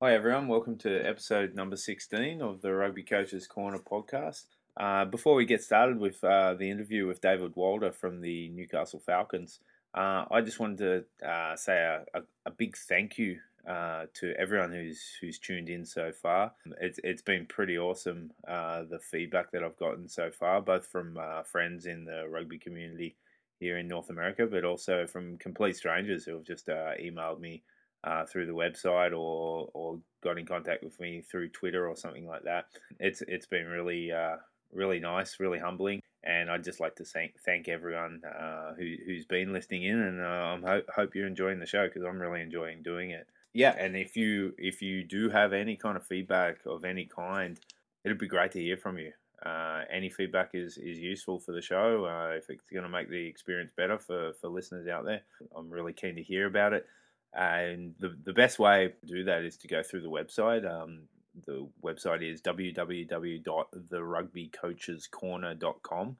Hi, everyone. Welcome to episode number 16 of the Rugby Coaches Corner podcast. Uh, before we get started with uh, the interview with David Walder from the Newcastle Falcons, uh, I just wanted to uh, say a, a, a, big thank you uh, to everyone who's who's tuned in so far. It's, it's been pretty awesome, uh, the feedback that I've gotten so far, both from friends in the rugby community here in North America, but also from complete strangers who have just emailed me uh, through the website or or got in contact with me through Twitter or something like that. It's it's been really uh, really nice, really humbling, and I'd just like to thank thank everyone uh, who who's been listening in, and I hope hope you're enjoying the show because I'm really enjoying doing it. Yeah, and if you if you do have any kind of feedback of any kind, it'd be great to hear from you. Uh, any feedback is, is useful for the show. Uh, if it's going to make the experience better for, for listeners out there, I'm really keen to hear about it. And the, the best way to do that is to go through the website. Um, the website is www.therugbycoachescorner.com.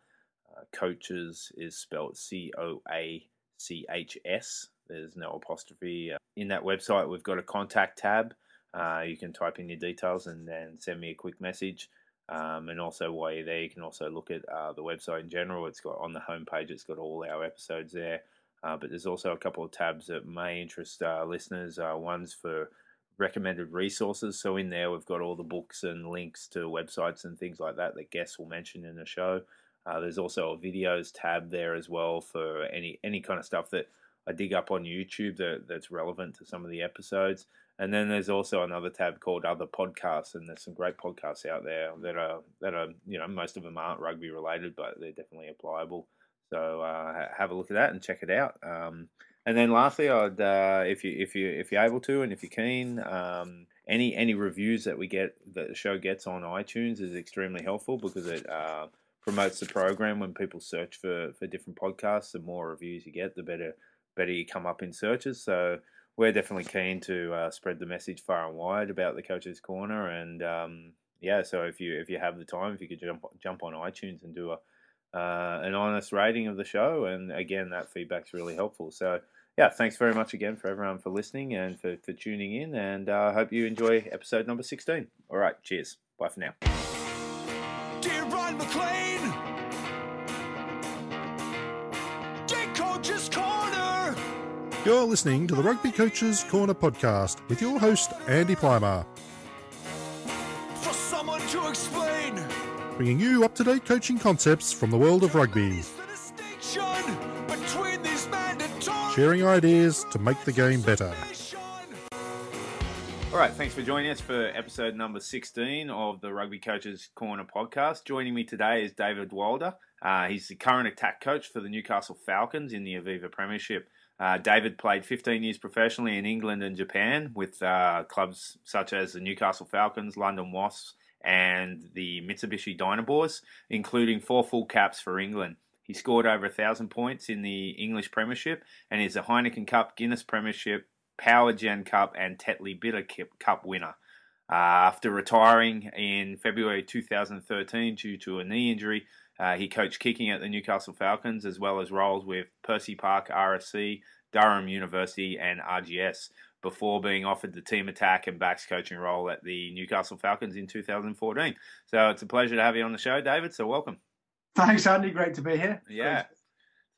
Uh, coaches is spelled C O A C H S. There's no apostrophe. Uh, in that website, we've got a contact tab. Uh, you can type in your details and then send me a quick message. Um, and also, while you're there, you can also look at uh, the website in general. It's got on the homepage, it's got all our episodes there. Uh, but there's also a couple of tabs that may interest uh, listeners. Uh, one's for recommended resources. So in there, we've got all the books and links to websites and things like that that guests will mention in the show. Uh, there's also a videos tab there as well for any any kind of stuff that I dig up on YouTube that, that's relevant to some of the episodes. And then there's also another tab called Other Podcasts, and there's some great podcasts out there that are that are you know most of them aren't rugby related, but they're definitely applicable. So uh, have a look at that and check it out. Um, and then lastly, I'd uh, if you if you if you're able to and if you're keen, um, any any reviews that we get that the show gets on iTunes is extremely helpful because it uh, promotes the program when people search for for different podcasts. The more reviews you get, the better better you come up in searches. So we're definitely keen to uh, spread the message far and wide about the Coach's Corner. And um, yeah, so if you if you have the time, if you could jump jump on iTunes and do a uh, an honest rating of the show. And again, that feedback's really helpful. So, yeah, thanks very much again for everyone for listening and for, for tuning in. And I uh, hope you enjoy episode number 16. All right, cheers. Bye for now. Dear Ron McLean, Coach's Corner. You're listening to the Rugby Coaches Corner podcast with your host, Andy Plimer. For someone to explain bringing you up to date coaching concepts from the world of rugby. Sharing ideas to make the game better. All right, thanks for joining us for episode number 16 of the Rugby Coaches Corner podcast. Joining me today is David Walder. Uh, he's the current attack coach for the Newcastle Falcons in the Aviva Premiership. Uh, David played 15 years professionally in England and Japan with uh, clubs such as the Newcastle Falcons, London Wasps, and the Mitsubishi Dynaboars, including four full caps for England. He scored over a thousand points in the English Premiership and is a Heineken Cup, Guinness Premiership, Powergen Cup, and Tetley Bitter Cup winner. Uh, after retiring in February 2013 due to a knee injury, uh, he coached kicking at the Newcastle Falcons as well as roles with Percy Park, RFC, Durham University, and RGS before being offered the team attack and backs coaching role at the Newcastle Falcons in 2014. So it's a pleasure to have you on the show, David. So welcome. Thanks, Andy. Great to be here. Yeah. Great.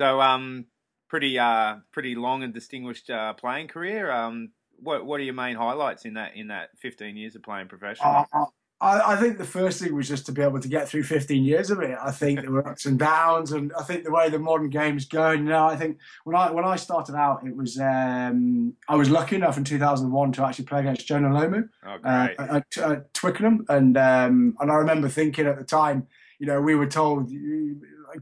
So um, pretty uh, pretty long and distinguished uh, playing career. Um, what what are your main highlights in that in that 15 years of playing professionally? Uh, I, I, think the first thing was just to be able to get through 15 years of it. I think there were ups and downs, and I think the way the modern game's going you now. I think when I when I started out, it was um, I was lucky enough in 2001 to actually play against Jonah Lomu oh, uh, at, at, Twickenham, and um, and I remember thinking at the time, you know, we were told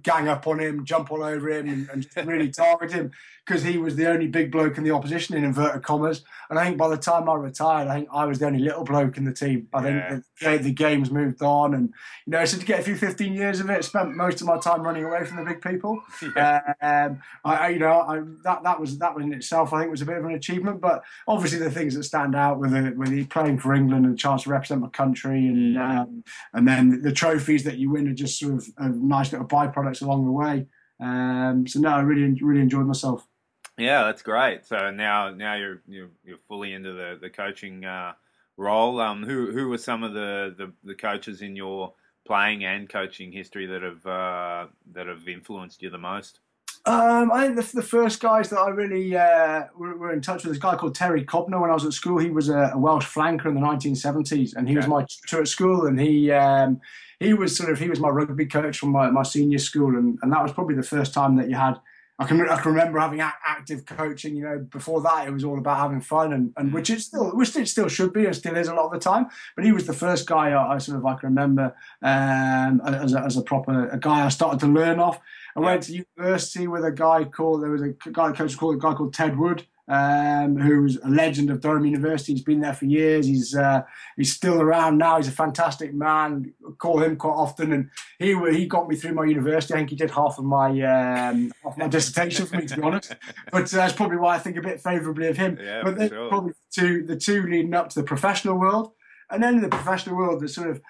gang up on him, jump all over him, and, and really target him because he was the only big bloke in the opposition in inverted commas. And I think by the time I retired, I think I was the only little bloke in the team. I yeah. think the, the, game's moved on, and you know, so to get a few 15 years of it, spent most of my time running away from the big people. Yeah. Um, I, you know, I, that that was that in itself, I think, was a bit of an achievement. But obviously, the things that stand out with it, with playing for England and the chance to represent my country, and mm. um, and then the trophies that you win are just sort of a nice little byproducts along the way. Um, so no, I really really enjoyed myself. Yeah, that's great. So now, now you're you're, you're fully into the the coaching uh, role. Um, who who were some of the, the, the coaches in your playing and coaching history that have uh, that have influenced you the most? Um, I think the, the, first guys that I really uh, were, were, in touch with is a guy called Terry Cobner when I was at school. He was a, a Welsh flanker in the 1970s, and he okay. was my tutor at school. And he um, he was sort of he was my rugby coach from my, my senior school, and, and that was probably the first time that you had I can I can remember having active coaching. You know, before that it was all about having fun, and, and mm. which it still which it still should be and still is a lot of the time. But he was the first guy I, I sort of I can remember um, as, a, as a proper a guy I started to learn off. I went to university with a guy called there was a guy coach called a guy called Ted Wood um, who's a legend of Durham University. He's been there for years. He's uh, he's still around now. He's a fantastic man. I call him quite often, and he he got me through my university. I think he did half of my um, half my dissertation for me, to be honest. But uh, that's probably why I think a bit favourably of him. Yeah, but then sure. probably two the two leading up to the professional world, and then in the professional world, the sort of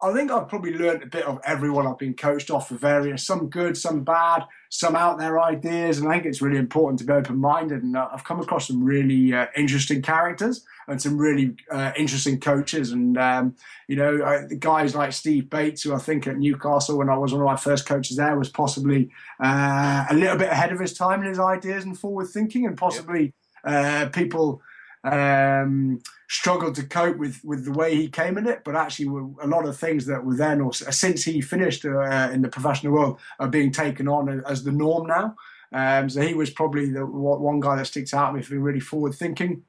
I think I've probably learned a bit of everyone I've been coached off for various, some good, some bad, some out there ideas. And I think it's really important to be open minded. And uh, I've come across some really uh, interesting characters and some really uh, interesting coaches. And, um, you know, the guys like Steve Bates, who I think at Newcastle, when I was one of my first coaches there, was possibly uh, a little bit ahead of his time in his ideas and forward thinking, and possibly uh, people um, struggled to cope with with the way he came in it. But actually, a lot of things that were then or since he finished uh, in the professional world are being taken on as the norm now. Um, so he was probably the one guy that sticks out me for being really forward thinking.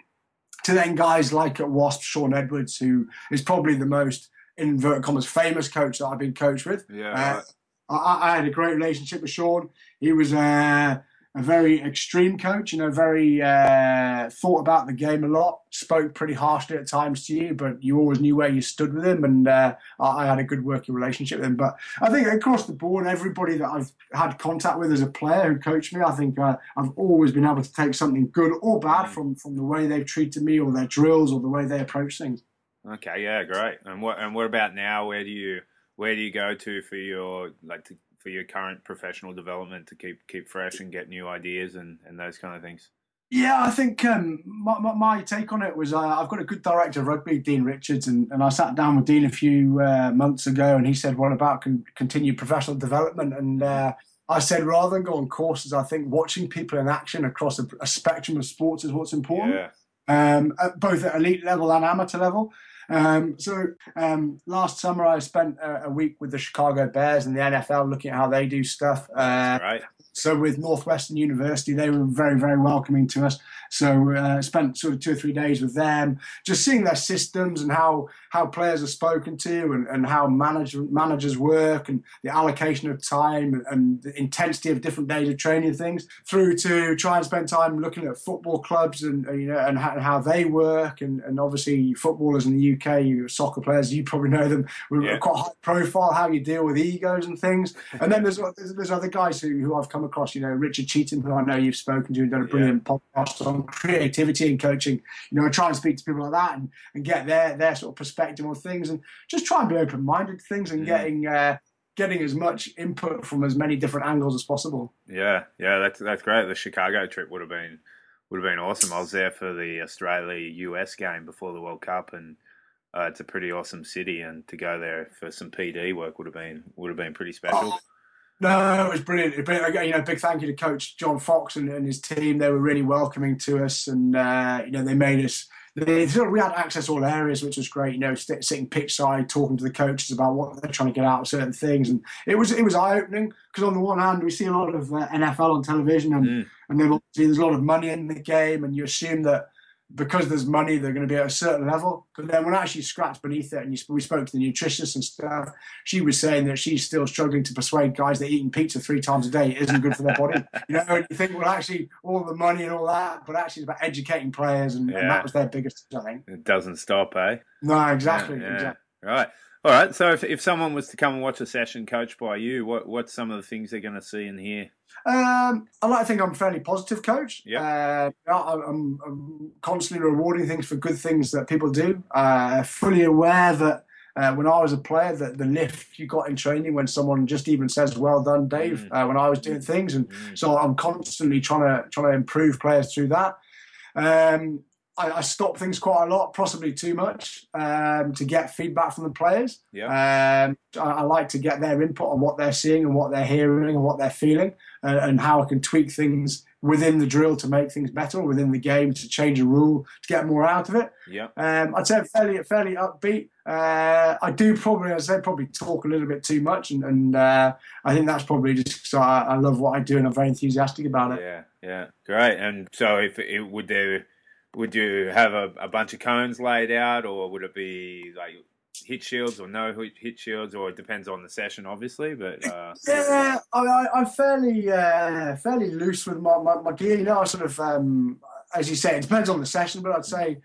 To then guys like at Wasp, Shaun Edwards, who is probably the most in inverted commas famous coach that I've been coached with. Yeah. Uh, I, I, had a great relationship with Shaun. He was uh, a very extreme coach, you know, very uh, thought about the game a lot, spoke pretty harshly at times to you, but you always knew where you stood with him, and uh, I had a good working relationship with him. But I think across the board, everybody that I've had contact with as a player who coached me, I think uh, I've always been able to take something good or bad mm. from from the way they've treated me, or their drills, or the way they approach things. Okay, yeah, great. And what and what about now? Where do you where do you go to for your like to for your current professional development to keep keep fresh and get new ideas and, and those kind of things? Yeah, I think um, my, my, my, take on it was uh, I've got a good director of rugby, Dean Richards, and, and I sat down with Dean a few uh, months ago, and he said, "What about con- continued professional development?" And uh, I said, rather than go on courses, I think watching people in action across a, a spectrum of sports is what's important, yeah. um, at both at elite level and amateur level. Um, so um, last summer, I spent a, a, week with the Chicago Bears and the NFL looking at how they do stuff. Uh, right. So with Northwestern University, they were very, very welcoming to us. So uh, spent sort of two or three days with them, just seeing their systems and how how players are spoken to and, and how manage, managers work and the allocation of time and, and, the intensity of different days of training things through to try and spend time looking at football clubs and you know and how, and how they work and, and obviously footballers in the UK, soccer players, you probably know them, we're yeah. quite high profile, how you deal with egos and things. And then there's there's, there's other guys who, who I've come across, you know, Richard Cheetham, who I know you've spoken to and done a brilliant yeah. podcast on creativity and coaching. You know, I try and speak to people like that and, and get their their sort of perspective on things and just try and be open minded to things and mm. getting uh, getting as much input from as many different angles as possible. Yeah, yeah, that's that's great. The Chicago trip would have been would have been awesome. I was there for the Australia US game before the World Cup and. Uh, it's a pretty awesome city, and to go there for some PD work would have been would have been pretty special. Oh no, it was brilliant. But again, you know, big thank you to Coach John Fox and, and his team. They were really welcoming to us, and uh, you know, they made us. They, we had access to all areas, which was great. You know, st- sitting pitch side, talking to the coaches about what they're trying to get out of certain things, and it was it was eye opening because on the one hand, we see a lot of uh, NFL on television, and mm. and then obviously there's a lot of money in the game, and you assume that because there's money, they're going to be at a certain level. But then when I actually scratched beneath it, and you, we spoke to the nutritionist and stuff, she was saying that she's still struggling to persuade guys that eating pizza three times a day isn't good for their body. You know, and you think, well, actually, all the money and all that, but actually, it's about educating players, and, yeah. and that was their biggest, thing. It doesn't stop, eh? No, exactly. Yeah, yeah. exactly. Right. All right. So if, if someone was to come and watch a session coached by you, what what's some of the things they're going to see and hear? Um, I like to think I'm a fairly positive coach. Yeah. Uh, I'm, I'm, constantly rewarding things for good things that people do. Uh, fully aware that uh, when I was a player, that the lift you got in training when someone just even says "Well done, Dave," mm. Uh, when I was doing things, and mm. so I'm constantly trying to trying to improve players through that. Um, I, I, stop things quite a lot, possibly too much, um, to get feedback from the players. Yeah. Um, I, I, like to get their input on what they're seeing and what they're hearing and what they're feeling, and, and how I can tweak things within the drill to make things better, within the game to change a rule to get more out of it. Yeah. Um, I'd say fairly fairly upbeat. Uh, I do probably, I say, probably talk a little bit too much, and, and uh, I think that's probably just because I, I, love what I do and I'm very enthusiastic about it. Yeah, yeah, great. And so, if it would there, would you have a, a bunch of cones laid out, or would it be like hit shields or no hit shields, or it depends on the session, obviously. But uh, yeah, I, am fairly uh, fairly loose with my, my, my, gear. You know, I sort of, um, as you say, it depends on the session, but I'd say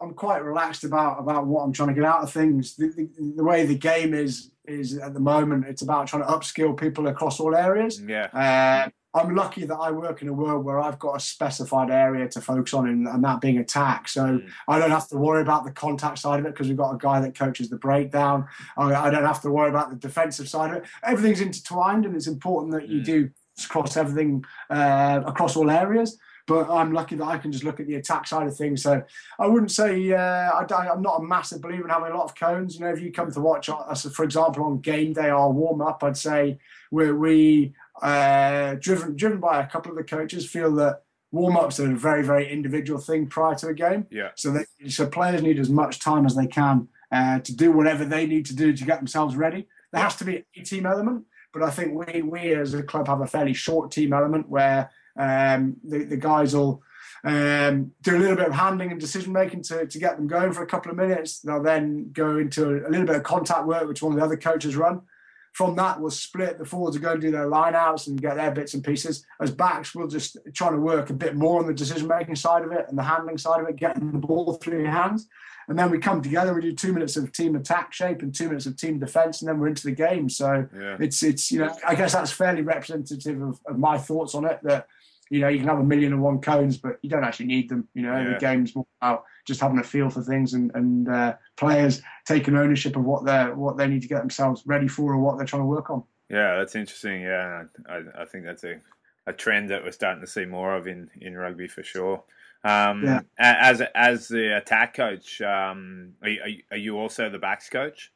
I'm quite relaxed about about what I'm trying to get out of things. The, the, the, way the game is is at the moment, it's about trying to upskill people across all areas. Yeah. Uh, I'm lucky that I work in a world where I've got a specified area to focus on, and, and that being attack. So mm. I don't have to worry about the contact side of it because we've got a guy that coaches the breakdown. I, I, don't have to worry about the defensive side of it. Everything's intertwined, and it's important that you mm. do cross everything uh, across all areas but I'm lucky that I can just look at the attack side of things. So I wouldn't say uh, I, am not a massive believer in having a lot of cones. You know, if you come to watch us, for example, on game day, our warm up, I'd say we we uh, driven driven by a couple of the coaches feel that warm ups are a very very individual thing prior to a game. Yeah. So they, so players need as much time as they can uh, to do whatever they need to do to get themselves ready. There has to be a team element, but I think we we as a club have a fairly short team element where um, the, the guys will um, do a little bit of handling and decision making to, to get them going for a couple of minutes. They'll then go into a little bit of contact work, which one of the other coaches run. From that, we'll split. The forwards will go and do their lineouts and get their bits and pieces. As backs, we'll just try to work a bit more on the decision making side of it and the handling side of it, getting the ball through your hands. And then we come together, we do two minutes of team attack shape and two minutes of team defense, and then we're into the game. So yeah. it's, it's you know, I guess that's fairly representative of, of my thoughts on it that you know, you can have a million and one cones, but you don't actually need them. You know, yeah. the game's more about just having a feel for things and, and uh, players taking ownership of what they're what they need to get themselves ready for or what they're trying to work on. Yeah, that's interesting. Yeah, I, I think that's a, a trend that we're starting to see more of in, in rugby for sure. Um, yeah. As as the attack coach, um, are, are you also the backs coach?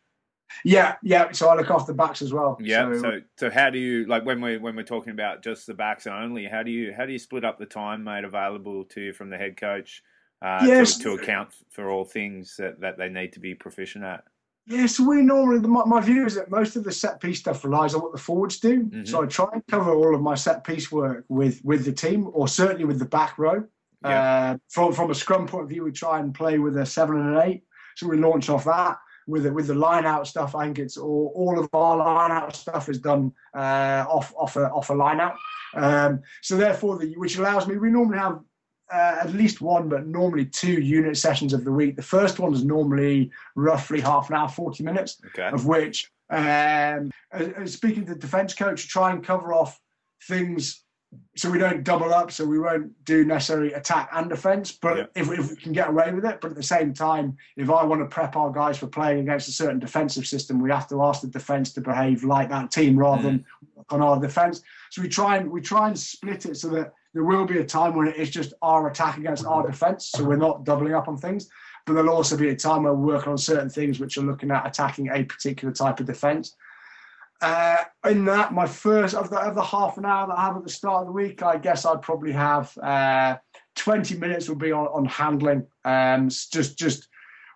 Yeah, yeah. So I look after the backs as well. Yeah. So, so, so how do you like when we when we're talking about just the backs only? How do you how do you split up the time made available to you from the head coach uh, yes. to, to, account for all things that, that they need to be proficient at? Yeah, so we normally my, my view is that most of the set piece stuff relies on what the forwards do. Mm-hmm. So I try and cover all of my set piece work with with the team, or certainly with the back row. Yeah. Uh, from from a scrum point of view, we try and play with a seven and an eight. So we launch off that with the, with the line out stuff, I think it's all, all of our line out stuff is done uh, off off a off a line out. Um, so therefore, the, which allows me, we normally have uh, at least one, but normally two unit sessions of the week. The first one is normally roughly half an hour, forty minutes, okay. of which um, speaking to the defence coach, try and cover off things so we don't double up, so we won't do necessarily attack and defence. But yeah. if, if, we can get away with it, but at the same time, if I want to prep our guys for playing against a certain defensive system, we have to ask the defence to behave like that team rather mm. than on our defence. So we try and we try and split it so that there will be a time when it is just our attack against our defence, so we're not doubling up on things. But there'll also be a time where we're working on certain things which are looking at attacking a particular type of defence. Uh, in that, my first of the, of the half an hour that I have at the start of the week, I guess I'd probably have uh, 20 minutes would be on, on handling. Um, just just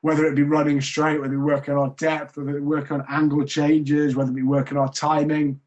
whether it be running straight, whether be working on depth, whether be working on angle changes, whether be working on timing,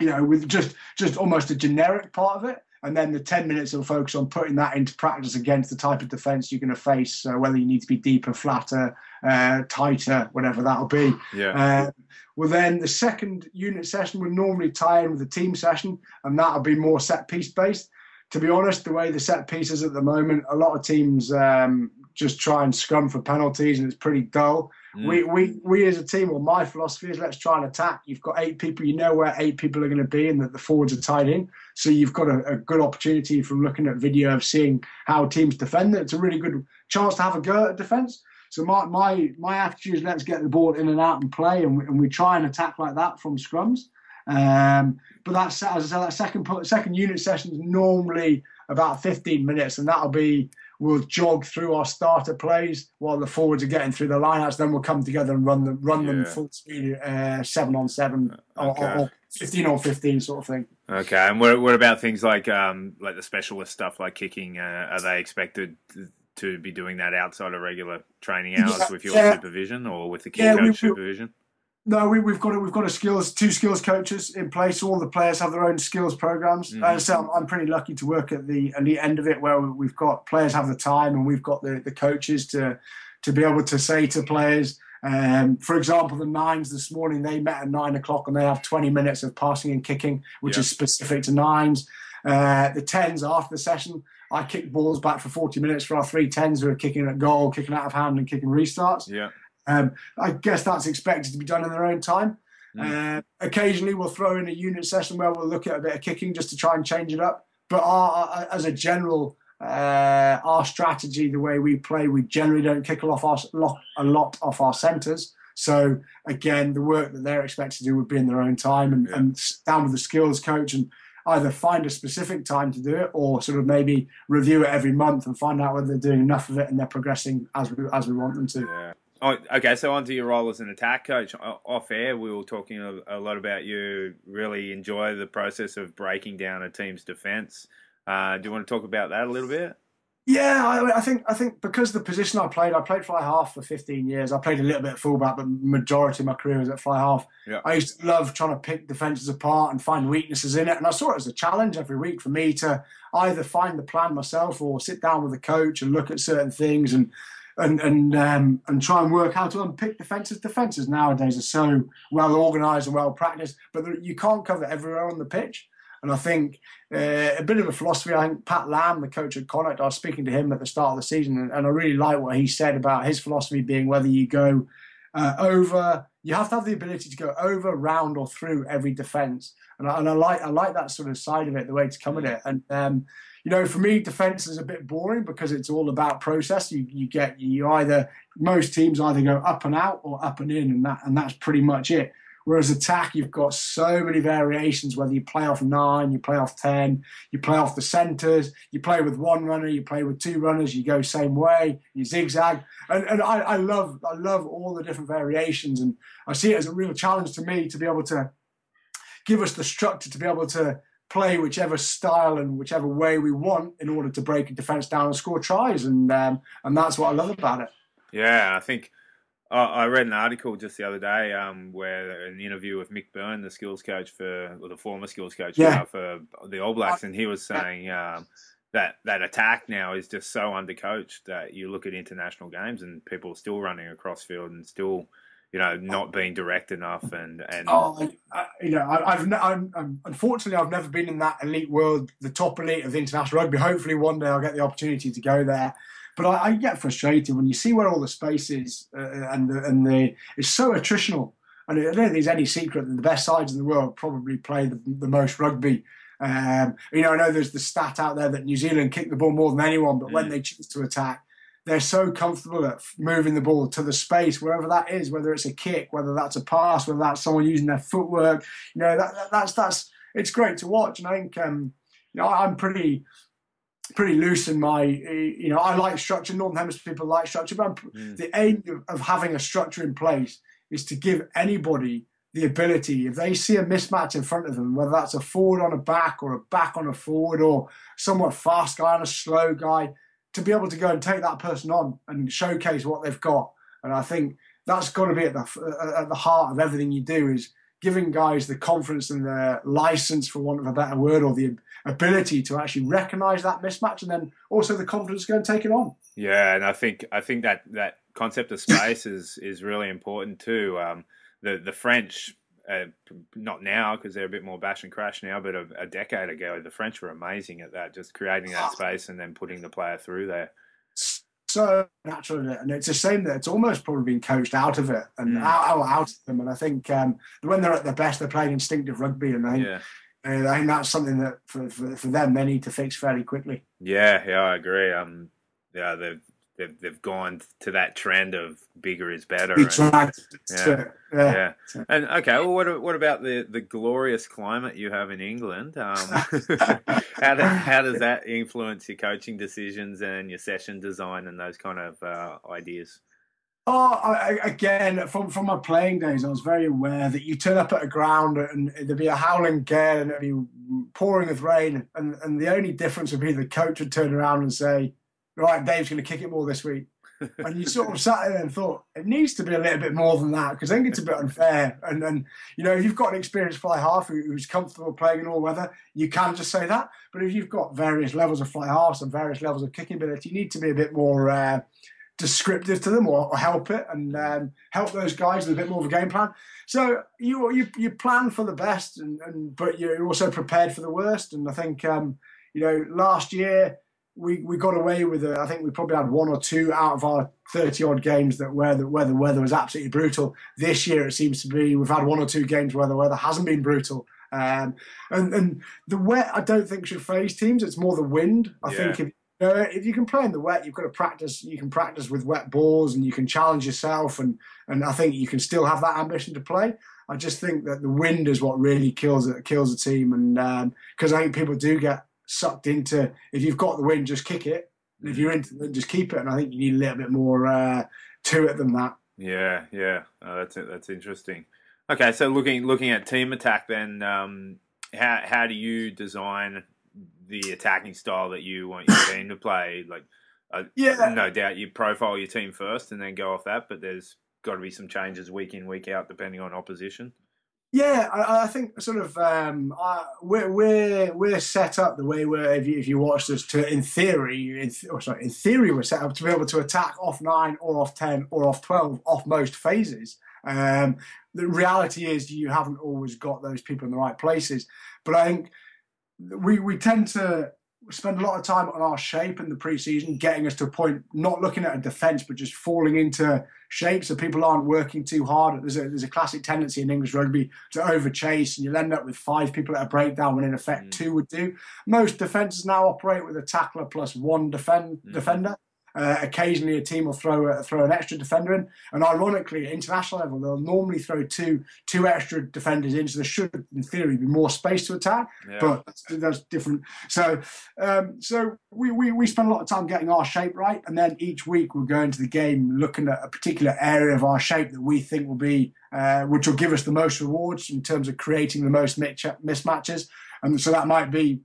you know, with just just almost a generic part of it. And then the 10 minutes will focus on putting that into practice against the type of defence you're going to face. So whether you need to be deeper, flatter, uh, tighter, whatever that'll be. Yeah. Uh, well, then the second unit session would normally tie in with the team session, and that'll be more set piece based. To be honest, the way the set pieces at the moment, a lot of teams um, just try and scrum for penalties, and it's pretty dull. Mm. We, we, we as a team, well, my philosophy is let's try and attack. You've got eight people, you know where eight people are going to be, and that the forwards are tied in. So you've got a, a good opportunity from looking at video of seeing how teams defend. It's a really good chance to have a go at defence. So my my my attitude is let's get the ball in and out and play, and we, and we try and attack like that from scrums. Um, but that's as I said, that second second unit session is normally about 15 minutes, and that'll be we'll jog through our starter plays while the forwards are getting through the lineouts. Then we'll come together and run them, run yeah. them full speed, uh, seven on seven okay. or, or, fifteen on fifteen, sort of thing. Okay, and what, what about things like um, like the specialist stuff, like kicking? Uh, are they expected to be doing that outside of regular training hours yeah, with your yeah. supervision or with the kick coach we, supervision? No, we, have got a, we've got a skills two skills coaches in place. All the players have their own skills programs. Mm-hmm. Uh, so I'm, I'm, pretty lucky to work at the elite end of it, where we've got players have the time and we've got the, the coaches to to be able to say to players. Um, for example, the nines this morning they met at nine o'clock and they have 20 minutes of passing and kicking, which yep. is specific to nines. Uh, the tens after the session, I kick balls back for 40 minutes for our three tens who are kicking at goal, kicking out of hand, and kicking restarts. Yeah. Um, I guess that's expected to be done in their own time. Mm. Uh, occasionally, we'll throw in a unit session where we'll look at a bit of kicking just to try and change it up. But our, as a general, uh, our strategy, the way we play, we generally don't kick off our, a lot off our centres. So again, the work that they're expected to do would be in their own time and, yeah. and down with the skills coach and either find a specific time to do it or sort of maybe review it every month and find out whether they're doing enough of it and they're progressing as we as we want them to. Yeah. Oh, okay, so onto your role as an attack coach. Off air, we were talking a, a lot about you really enjoy the process of breaking down a team's defence. Uh, do you want to talk about that a little bit? Yeah, I, I, think I think because the position I played, I played fly half for 15 years. I played a little bit of fullback, but majority of my career was at fly half. Yeah. I used to love trying to pick defences apart and find weaknesses in it, and I saw it as a challenge every week for me to either find the plan myself or sit down with a coach and look at certain things and and and um, and try and work how to unpick defences. Defences nowadays are so well organised and well practiced, but you can't cover everywhere on the pitch. And I think uh, a bit of a philosophy. I think Pat Lam, the coach at Connacht, I was speaking to him at the start of the season, and, and I really like what he said about his philosophy being whether you go uh, over, you have to have the ability to go over, round, or through every defence. And I, and I like I like that sort of side of it, the way to come at it. And um, you know, for me, defence is a bit boring because it's all about process. You you get you either most teams either go up and out or up and in, and that and that's pretty much it. Whereas attack, you've got so many variations, whether you play off nine, you play off 10, you play off the centres, you play with one runner, you play with two runners, you go same way, you zigzag. And, and I, I love I love all the different variations. And I see it as a real challenge to me to be able to give us the structure to be able to play whichever style and whichever way we want in order to break a defence down and score tries. And um, and that's what I love about it. Yeah, I think I read an article just the other day um, where an interview with Mick Byrne, the skills coach for, or the former skills coach yeah. for the All Blacks, and he was saying um, that that attack now is just so undercoached that you look at international games and people are still running across field and still, you know, not being direct enough and and. Oh, I, you know, I, I've I'm, I'm, unfortunately I've never been in that elite world, the top elite of international rugby. Hopefully, one day I'll get the opportunity to go there. But I, I get frustrated when you see where all the space is uh, and the, and the it's so attritional. And I don't think there's any secret that the best sides in the world probably play the, the most rugby. Um, you know, I know there's the stat out there that New Zealand kick the ball more than anyone, but mm. when they choose to attack, they're so comfortable at moving the ball to the space, wherever that is, whether it's a kick, whether that's a pass, whether that's someone using their footwork. You know, that, that, that's that's it's great to watch, and I think um, you know I'm pretty pretty loose in my, you know, I like structure. Northern Hemisphere people like structure, but mm. the aim of, of having a structure in place is to give anybody the ability, if they see a mismatch in front of them, whether that's a forward on a back or a back on a forward or somewhat fast guy on a slow guy, to be able to go and take that person on and showcase what they've got. And I think that's got to be at the at the heart of everything you do is giving guys the confidence and the license, for want of a better word, or the ability to actually recognise that mismatch, and then also the confidence to go and take it on. Yeah, and I think I think that that concept of space is is really important too. Um, the the French. Uh, not now because they're a bit more bash and crash now, but a, a decade ago, the French were amazing at that, just creating that space and then putting the player through there so natural and it's a shame that it's almost probably been coached out of it and mm. out, out of them. And I think um, when they're at their best, they're playing instinctive rugby, and I think, yeah. uh, I think that's something that for, for, for, them they need to fix fairly quickly. Yeah, yeah, I agree. Um, yeah, they've they've they've gone to that trend of bigger is better. And, yeah. yeah. yeah, And okay, well, what what about the the glorious climate you have in England? Um, how does how does that influence your coaching decisions and your session design and those kind of uh, ideas? Oh, I, again, from from my playing days, I was very aware that you turn up at a ground and there'd be a howling gale and it'd be pouring with rain, and, and the only difference would be the coach would turn around and say, "Right, Dave's going to kick it more this week." and you sort of sat there and thought it needs to be a little bit more than that because I think it's a bit unfair. And then you know, if you've got an experienced fly half who's comfortable playing in all weather, you can just say that. But if you've got various levels of fly halves and various levels of kicking ability, you need to be a bit more. Uh, descriptive to them or, or help it and um, help those guys with a bit more of a game plan. So you you you plan for the best, and, and but you're also prepared for the worst. And I think um, you know last year we, we got away with it. I think we probably had one or two out of our thirty odd games that where the where the weather was absolutely brutal. This year it seems to be we've had one or two games where the weather hasn't been brutal. Um, and and the wet I don't think should phase teams. It's more the wind. I yeah. think if know, if you can play in the wet, you've got to practice. You can practice with wet balls, and you can challenge yourself, and and I think you can still have that ambition to play. I just think that the wind is what really kills it, kills a team, and because um, I think people do get sucked into. If you've got the wind, just kick it. And if you're into the just keep it. And I think you need a little bit more uh, to it than that. Yeah, yeah, oh, that's it. That's interesting. Okay, so looking looking at team attack, then um, how how do you design the attacking style that you want your team to play. Like, uh, yeah, no doubt you profile your team first and then go off that. But there's got to be some changes week in week out depending on opposition. Yeah, I, I think sort of um, I, we're, we're we're set up the way we're if you, if you watch this to in theory in, oh, sorry in theory we're set up to be able to attack off nine or off ten or off twelve off most phases. Um, the reality is you haven't always got those people in the right places, but I think we we tend to spend a lot of time on our shape in the preseason, getting us to a point, not looking at a defence, but just falling into shape so people aren't working too hard. There's a, there's a classic tendency in English rugby to over chase, and you'll end up with five people at a breakdown when in effect mm. two would do. Most defences now operate with a tackler plus one defend, mm. defender. Uh, occasionally, a team will throw a, throw an extra defender in, and ironically, at international level, they'll normally throw two two extra defenders in. So there should, in theory, be more space to attack, yeah. but that's, that's, different. So, um, so we, we we spend a lot of time getting our shape right, and then each week we'll go into the game looking at a particular area of our shape that we think will be, uh, which will give us the most rewards in terms of creating the most mismatches, and so that might be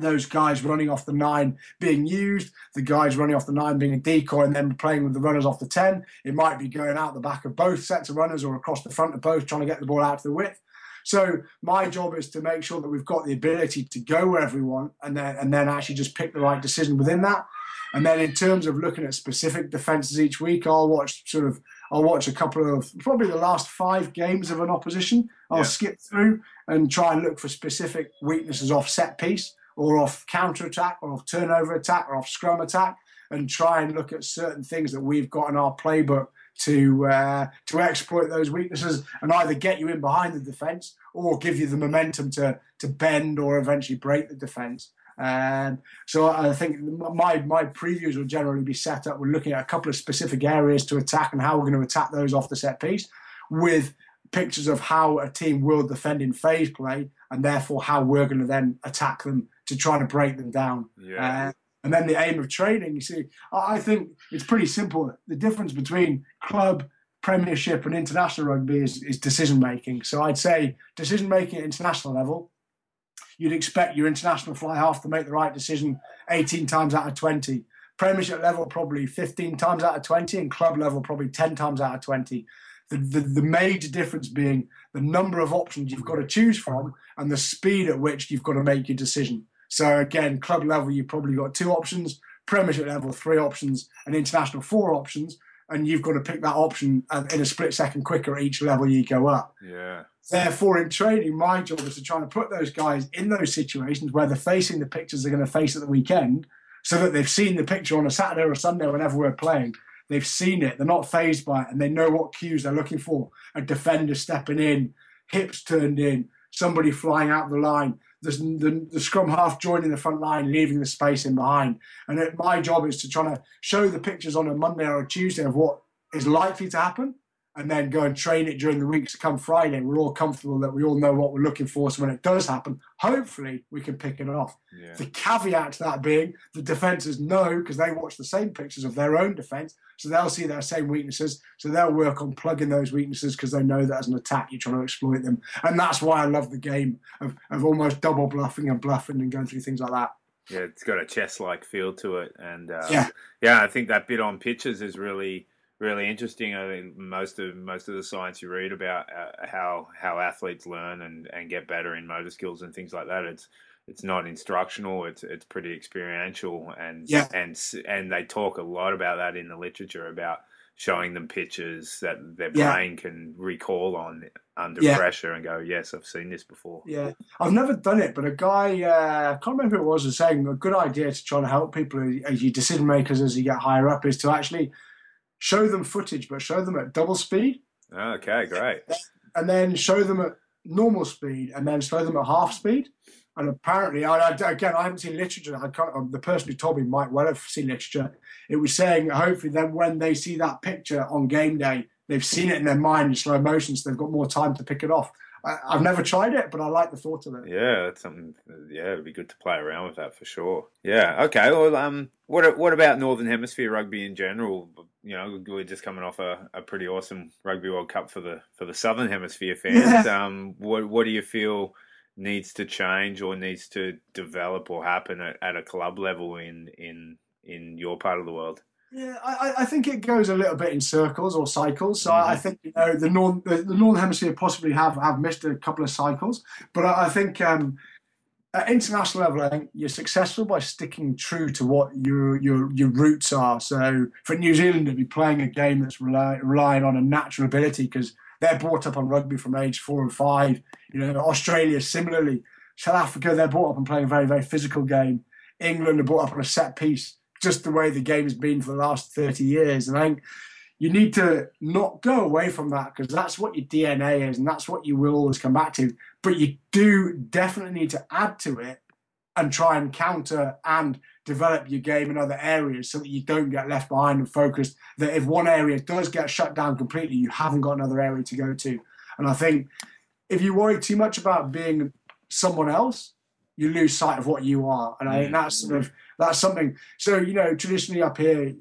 those guys running off the nine being used, the guys running off the nine being a decoy, and then playing with the runners off the 10. It might be going out the back of both sets of runners or across the front of both, trying to get the ball out to the width. So my job is to make sure that we've got the ability to go wherever we want and then and then actually just pick the right decision within that. And then in terms of looking at specific defenses each week, I'll watch sort of I'll watch a couple of probably the last five games of an opposition. I'll yeah. skip through and try and look for specific weaknesses off set piece or off counter attack or off turnover attack or off scrum attack and try and look at certain things that we've got in our playbook to uh, to exploit those weaknesses and either get you in behind the defence or give you the momentum to to bend or eventually break the defence. And so I think my my previews will generally be set up. We're looking at a couple of specific areas to attack and how we're going to attack those off the set piece, with pictures of how a team will defend in phase play, and therefore how we're going to then attack them to try to break them down. Yeah. Uh, and then the aim of training, you see, I think it's pretty simple. The difference between club, premiership, and international rugby is, is decision making. So I'd say decision making at international level, you'd expect your international fly half to make the right decision 18 times out of 20. Premiership level, probably 15 times out of 20, and club level, probably 10 times out of 20. The, the, the, major difference being the number of options you've got to choose from and the speed at which you've got to make your decision. So again, club level, you've probably got two options, Premiership level, three options, and international, four options, and you've got to pick that option uh, in a split second quicker at each level you go up. Yeah. Therefore, in training, my job is to try and put those guys in those situations where they're facing the pictures they're going to face at the weekend, so that they've seen the picture on a Saturday or a Sunday whenever we're playing. They've seen it, they're not phased by it, and they know what cues they're looking for. A defender stepping in, hips turned in, somebody flying out the line, the, the, the, scrum half joining the front line, leaving the space in behind. And it, my job is to try to show the pictures on a Monday or a Tuesday of what is likely to happen and then go and train it during the week. So come Friday, we're all comfortable that we all know what we're looking for. So when it does happen, hopefully we can pick it off. Yeah. The caveat to that being the defenses know because they watch the same pictures of their own defense. So they'll see their same weaknesses. So they'll work on plugging those weaknesses because they know that as an attack, you're trying to exploit them. And that's why I love the game of, of almost double bluffing and bluffing and going through things like that. Yeah, it's got a chess-like feel to it, and uh, yeah, yeah, I think that bit on pitches is really really interesting. I think most of most of the science you read about uh, how how athletes learn and, and get better in motor skills and things like that. It's it's not instructional. It's it's pretty experiential and yeah. and and they talk a lot about that in the literature about showing them pictures that their brain can recall on under yeah. pressure and go, yes, I've seen this before. Yeah, I've never done it, but a guy, uh, I can't remember who it was, was saying a good idea to try to help people as you decision makers as you get higher up is to actually show them footage, but show them at double speed. Okay, great. And then show them at normal speed, and then show them at half speed. And apparently, I, I, again, I haven't seen literature. I can't, um, the person who told me might well have seen literature. It was saying, hopefully, then when they see that picture on game day, they've seen it in their mind in slow motion, so they've got more time to pick it off. I, have never tried it, but I like the thought of it. Yeah, that's something. Yeah, it'd be good to play around with that for sure. Yeah. Okay. Well, um, what what about Northern Hemisphere rugby in general? You know, we're just coming off a, a pretty awesome Rugby World Cup for the for the Southern Hemisphere fans. Yeah. Um, what what do you feel needs to change or needs to develop or happen at, at a club level in in in your part of the world? Yeah, I, I think it goes a little bit in circles or cycles. So mm-hmm. I think you know the northern the, the, northern hemisphere possibly have have missed a couple of cycles, but I, I think um, at international level, I think you're successful by sticking true to what your your your roots are. So for New Zealand to be playing a game that's rely, relying on a natural ability because they're brought up on rugby from age four and five. You know, Australia similarly, South Africa they're brought up and playing a very very physical game. England are brought up on a set piece just the way the game has been for the last 30 years. And I think you need to not go away from that because that's what your DNA is and that's what you will always come back to. But you do definitely need to add to it and try and counter and develop your game in other areas so that you don't get left behind and focused. That if one area does get shut down completely, you haven't got another area to go to. And I think if you worry too much about being someone else, you lose sight of what you are. And I think mm. that's sort of that's something. So you know, traditionally up here,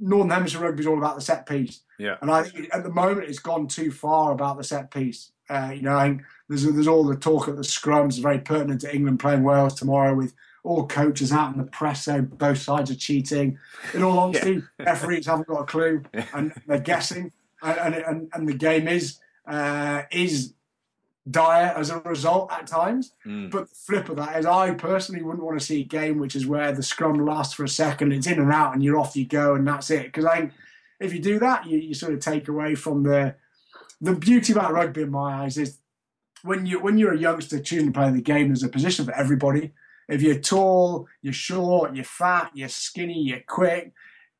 Northern Hemisphere rugby is all about the set piece. Yeah. And I think at the moment it's gone too far about the set piece. Uh, you know, I think there's there's all the talk at the scrums, very pertinent to England playing Wales tomorrow with all coaches out in the press saying both sides are cheating. In all honesty, yeah. referees haven't got a clue and they're guessing. And, and, and the game is uh, is dire as a result at times. Mm. But the flip of that is, I personally wouldn't want to see a game which is where the scrum lasts for a second, it's in and out, and you're off you go, and that's it. Because I think if you do that, you, you sort of take away from the the beauty about rugby in my eyes is when you when you're a youngster choosing to play the game, there's a position for everybody. If you're tall, you're short, you're fat, you're skinny, you're quick,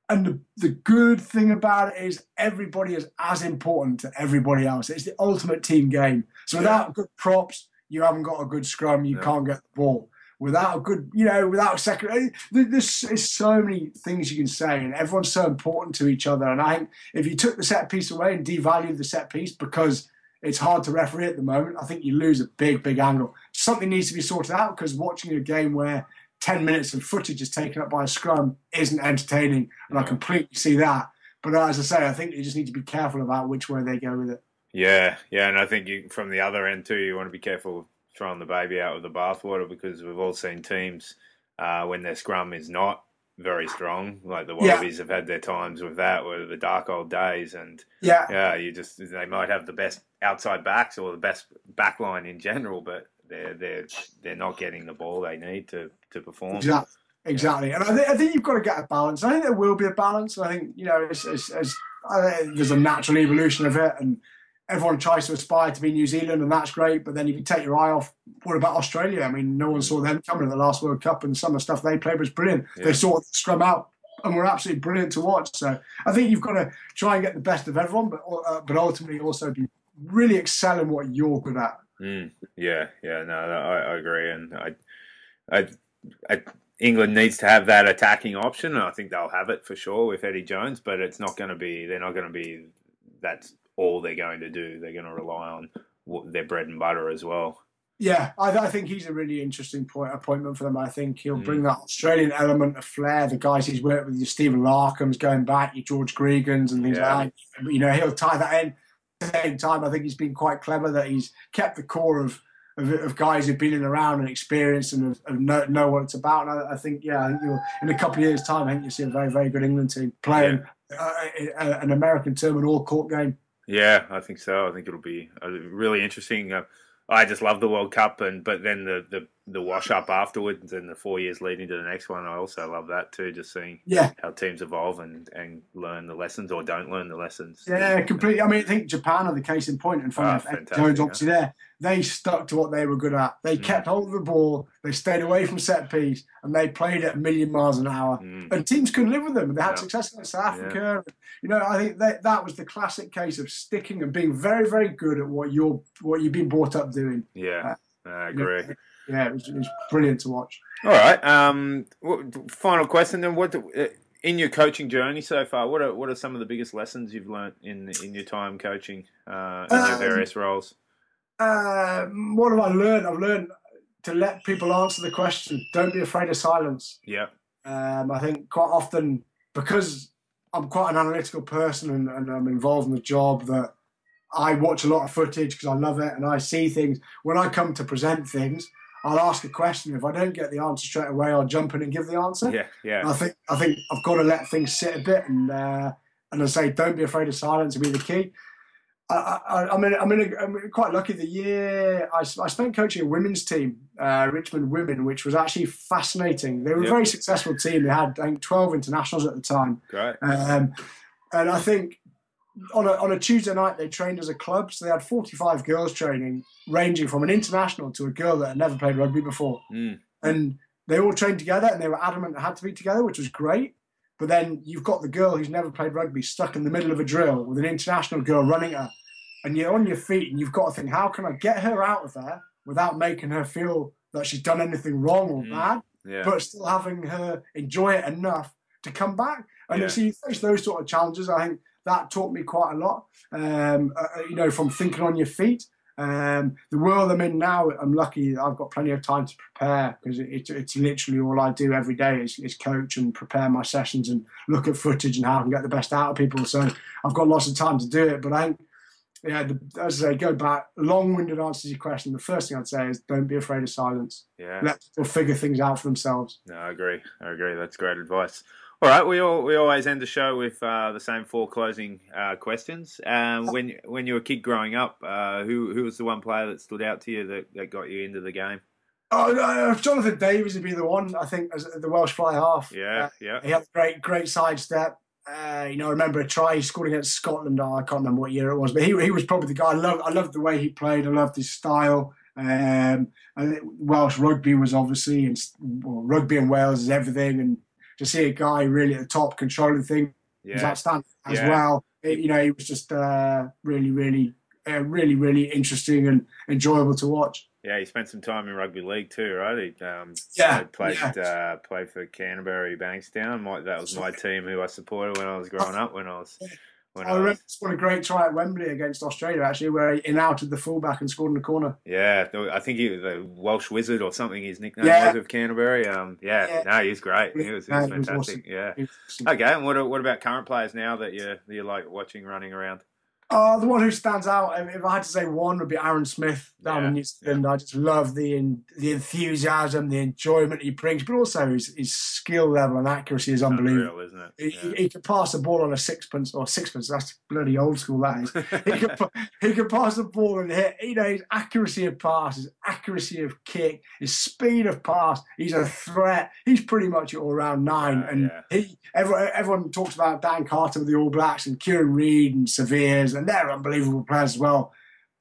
and the, the good thing about it is everybody is as important to everybody else. It's the ultimate team game. So without yeah. good props, you haven't got a good scrum. You yeah. can't get the ball. Without a good, you know, without a second, eh, there's, there's so many things you can say, and everyone's so important to each other. And I think if you took the set piece away and devalued the set piece because it's hard to referee at the moment, I think you lose a big, big angle. Something needs to be sorted out because watching a game where 10 minutes of footage is taken up by a scrum isn't entertaining. And I completely see that. But as I say, I think you just need to be careful about which way they go with it. Yeah, yeah. And I think you, from the other end, too, you want to be careful throwing the baby out with the bathwater because we've all seen teams uh, when their scrum is not very strong. Like the Wallabies yeah. have had their times with that, where the dark old days, and yeah, yeah, you just they might have the best outside backs or the best back line in general, but they're they're they're not getting the ball they need to to perform. Exactly. Exactly, and I, th- I think you've got to get a balance. I think there will be a balance. I think you know, as, as, as there's a natural evolution of it, and everyone tries to aspire to be New Zealand, and that's great. But then if you take your eye off, what about Australia? I mean, no one saw them coming at the last World Cup, and some of the stuff they played was brilliant. Yeah. They saw the scrum out and were absolutely brilliant to watch. So I think you've got to try and get the best of everyone, but uh, but ultimately also be really excel in what you're good at. Mm, yeah, yeah, no, I, I agree, and I, I, I, England needs to have that attacking option, and I think they'll have it for sure with Eddie Jones. But it's not going to be. They're not going to be. That's all they're going to do. They're going to rely on what, their bread and butter as well. Yeah, I, I, think he's a really interesting point, appointment for them. I think he'll mm. bring that Australian element of flair. The guys he's worked with, your Stephen Larkhams going back, your George Gregans and things yeah. like that. You know, he'll tie that in. At the same time, I think he's been quite clever that he's kept the core of of, of guys who've been in around and experienced and have, have know, know, what it's about. And I, I think, yeah, I think in a couple of years' time, I think you'll see a very, very good England team playing yeah. uh, an American term, an all-court game. Yeah, I think so. I think it'll be really interesting. Uh, I just love the World Cup, and but then the the, the wash up afterwards and the four years leading to the next one, I also love that too. Just seeing yeah how teams evolve and, and learn the lessons or don't learn the lessons. Yeah, completely. I mean, I think Japan are the case in point, and from oh, Jones obviously yeah. there they stuck to what they were good at. They mm. kept hold of the ball, they stayed away from set piece, and they played at a million miles an hour. Mm. And teams couldn't live with them. They had yeah. success in South Africa. You know, I think that that was the classic case of sticking and being very, very good at what you're what you've been brought up doing. Yeah, uh, I agree. Yeah, it was, it was, brilliant to watch. All right. Um, final question then. What uh, in your coaching journey so far? What are what are some of the biggest lessons you've learned in in your time coaching uh, in um, your various roles? uh, what have I learned? I've learned to let people answer the question. Don't be afraid of silence. Yeah. Um, I think quite often because I'm quite an analytical person and, and, I'm involved in the job that I watch a lot of footage because I love it and I see things. When I come to present things, I'll ask a question. If I don't get the answer straight away, I'll jump in and give the answer. Yeah, yeah. And I think I think I've got to let things sit a bit and uh, and I say don't be afraid of silence to be the key. I, I, mean, I mean, I'm quite lucky. The year I, I spent coaching a women's team, uh, Richmond Women, which was actually fascinating. They were yep. a very successful team. They had, I think, 12 internationals at the time. Great. Um, and I think on a, on a Tuesday night, they trained as a club. So they had 45 girls training, ranging from an international to a girl that had never played rugby before. Mm. And they all trained together and they were adamant it had to be together, which was great. But then you've got the girl who's never played rugby stuck in the middle of a drill with an international girl running her and you're on your feet and you've got to think, how can I get her out of there without making her feel that she's done anything wrong or mm, bad, yeah. but still having her enjoy it enough to come back. And yeah. so you face those sort of challenges. I think that taught me quite a lot. Um, uh, uh, you know, from thinking on your feet. Um, the world I'm in now, I'm lucky I've got plenty of time to prepare because it, it, it's literally all I do every day is, is, coach and prepare my sessions and look at footage and how I can get the best out of people. So I've got lots of time to do it. But I think yeah, the, as I say, go back, long-winded answer to your question. The first thing I'd say is don't be afraid of silence. Yeah, let people figure things out for themselves. No, I agree. I agree. That's great advice. All right, we all, we always end the show with uh, the same four closing uh, questions. Um, when when you were a kid growing up, uh, who who was the one player that stood out to you that, that got you into the game? Oh, uh, Jonathan Davies would be the one. I think as the Welsh fly half. Yeah, uh, yeah. He had a great great sidestep uh, you know, I remember a try he scored against Scotland. Oh, I can't remember what year it was, but he he was probably the guy. I love I loved the way he played. I loved his style. Um, and Welsh rugby was obviously, and well, rugby in Wales is everything. And to see a guy really at the top controlling things yeah. was outstanding as yeah. well. It, you know, he was just uh, really, really, uh, really, really interesting and enjoyable to watch. Yeah, he spent some time in rugby league too, right? He um, yeah, played yeah. Uh, played for Canterbury Bankstown. My, that was my team who I supported when I was growing up. When I was when I, I remember scored a great try at Wembley against Australia, actually, where he in outed the fullback and scored in the corner. Yeah, I think he was a Welsh wizard or something. His nickname yeah. was of Canterbury. Um, yeah, yeah, no, he's great. He was, he was fantastic. Was awesome. Yeah. Awesome. Okay, and what what about current players now that you you like watching running around? Uh, the one who stands out, if I had to say one, would be Aaron Smith down yeah, in New Zealand. Yeah. I just love the in, the enthusiasm, the enjoyment he brings, but also his, his skill level and accuracy is unbelievable. Unreal, isn't it? Yeah. He, he, could pass the ball on a sixpence or sixpence. That's bloody old school. That is. he, could, he could pass the ball and hit. You know his accuracy of pass, his accuracy of kick, his speed of pass. He's a threat. He's pretty much all round nine. and he everyone, everyone talks about Dan Carter with the All Blacks and Kieran Read and Severes and they're unbelievable players as well.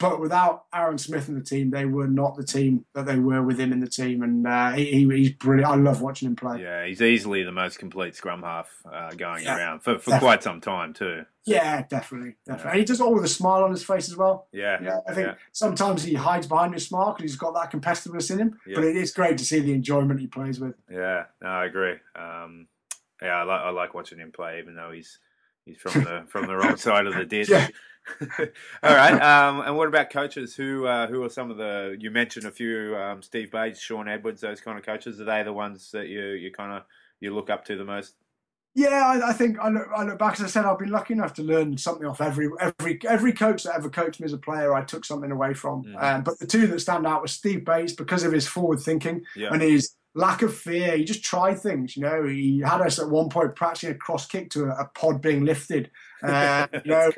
But without Aaron Smith in the team, they were not the team that they were with him in the team. And uh, he, he's brilliant. I love watching him play. Yeah, he's easily the most complete scrum half uh, going yeah, around for, for quite some time too. Yeah, definitely, definitely. Yeah. And he does it all with a smile on his face as well. Yeah, yeah. I think yeah. sometimes he hides behind his smile because he's got that competitiveness in him. But it is great to see the enjoyment he plays with. Yeah, no, I agree. Um, yeah, I like I like watching him play, even though he's he's from the from the wrong side of the ditch. All right. Um, and what about coaches? Who uh, who are some of the? You mentioned a few: um, Steve Bates, Shaun Edwards, those kind of coaches. Are they the ones that you you kind of you look up to the most? Yeah, I, I, think I look, I look back. As I said, I've been lucky enough to learn something off every every every coach that ever coached me as a player. I took something away from. Mm. Um, but the two that stand out were Steve Bates because of his forward thinking yeah. and his lack of fear. He just tried things. You know, he had us at one point practicing a cross kick to a, a pod being lifted. Uh, you know,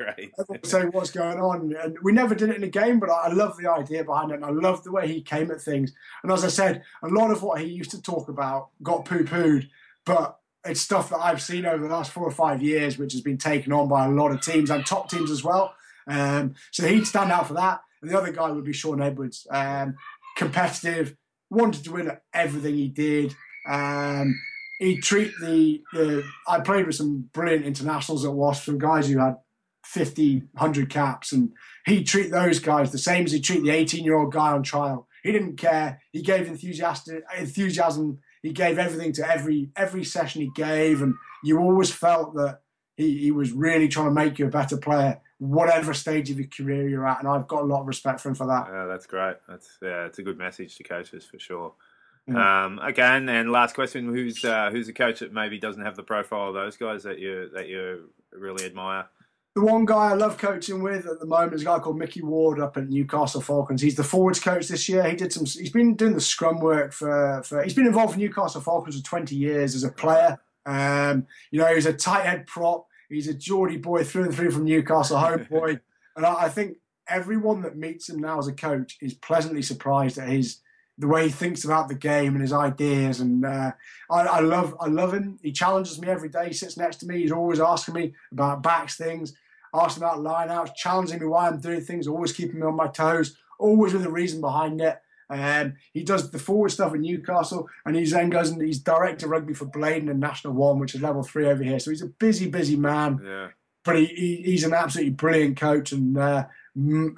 saying what's going on, and we never did it in a game. But I, I love the idea behind it, and I love the way he came at things. And as I said, a lot of what he used to talk about got poo pooed, but it's stuff that I've seen over the last four or five years, which has been taken on by a lot of teams and top teams as well. Um, so he'd stand out for that. And the other guy would be Shaun Edwards, um, competitive, wanted to win at everything he did. Um, he'd treat the, the, I played with some brilliant internationals at Wasp, some guys who had 50, 100 caps, and he'd treat those guys the same as he'd treat the 18 year old guy on trial. He didn't care. He gave enthusiastic, enthusiasm. He gave everything to every every session he gave, and you always felt that he, he was really trying to make you a better player whatever stage of your career you're at, and I've got a lot of respect for him for that. Yeah, that's great. That's yeah, it's a good message to coaches for sure. Yeah. Um, okay, and, and last question: Who's uh, who's a coach that maybe doesn't have the profile of those guys that you that you really admire? The one guy I love coaching with at the moment is a guy called Mickey Ward up at Newcastle Falcons. He's the forwards coach this year. He did some. He's been doing the scrum work for. for he's been involved in Newcastle Falcons for 20 years as a player. Um, you know, he was a tight head prop. He's a Geordie boy through and through from Newcastle, home boy. and I, I think everyone that meets him now as a coach is pleasantly surprised at his the way he thinks about the game and his ideas. And uh, I, I, love I love him. He challenges me every day. He sits next to me. He's always asking me about backs things, asking about lineouts, challenging me why I'm doing things, always keeping me on my toes, always with a reason behind it. Um, he does the forward stuff at Newcastle, and he then goes and he's director rugby for Blaydon and National One, which is level three over here. So he's a busy, busy man. Yeah. But he, he he's an absolutely brilliant coach, and uh,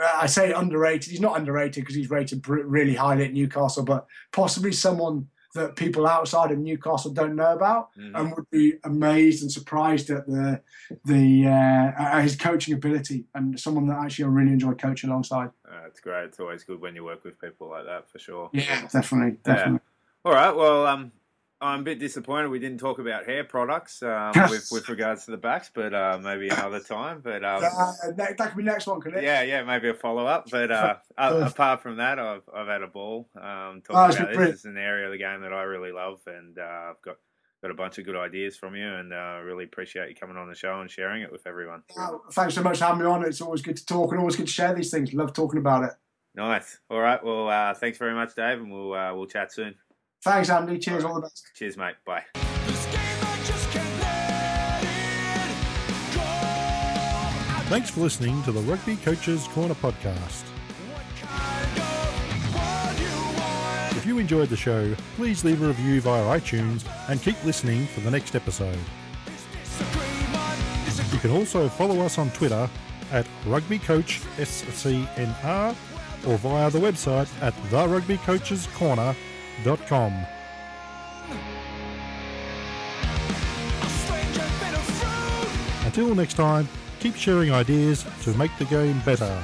I say underrated. He's not underrated because he's rated really highly at Newcastle, but possibly someone that people outside of Newcastle don't know about, mm-hmm. and would be amazed and surprised at the the uh, his coaching ability, and someone that actually I really enjoy coaching alongside. Uh, it's great. It's always good when you work with people like that, for sure. Yeah, definitely, definitely. Yeah. All right. Well, um, I'm a bit disappointed we didn't talk about hair products um, with, with regards to the backs, but uh, maybe another time. But um, uh, that, that could be next one, could it? Yeah, yeah, maybe a follow up. But uh, apart from that, I've, I've had a ball um, talking oh, about this. Is an area of the game that I really love, and uh, I've got got a bunch of good ideas from you, and uh, really appreciate you coming on the show and sharing it with everyone. thanks so much for having me on. It's always good to talk and always good to share these things. Love talking about it. Nice. All right. Well, uh, thanks very much, Dave, and we'll we'll chat soon. Thanks, Andy. Cheers. All, all the best. Cheers, mate. Bye. Thanks for listening to the Rugby Coaches Corner podcast. If you enjoyed the show, please leave a review via iTunes and keep listening for the next episode. You can also follow us on Twitter at RugbyCoachSCNR or via the website at therugbycoachescorner.com Until next time, keep sharing ideas to make the game better.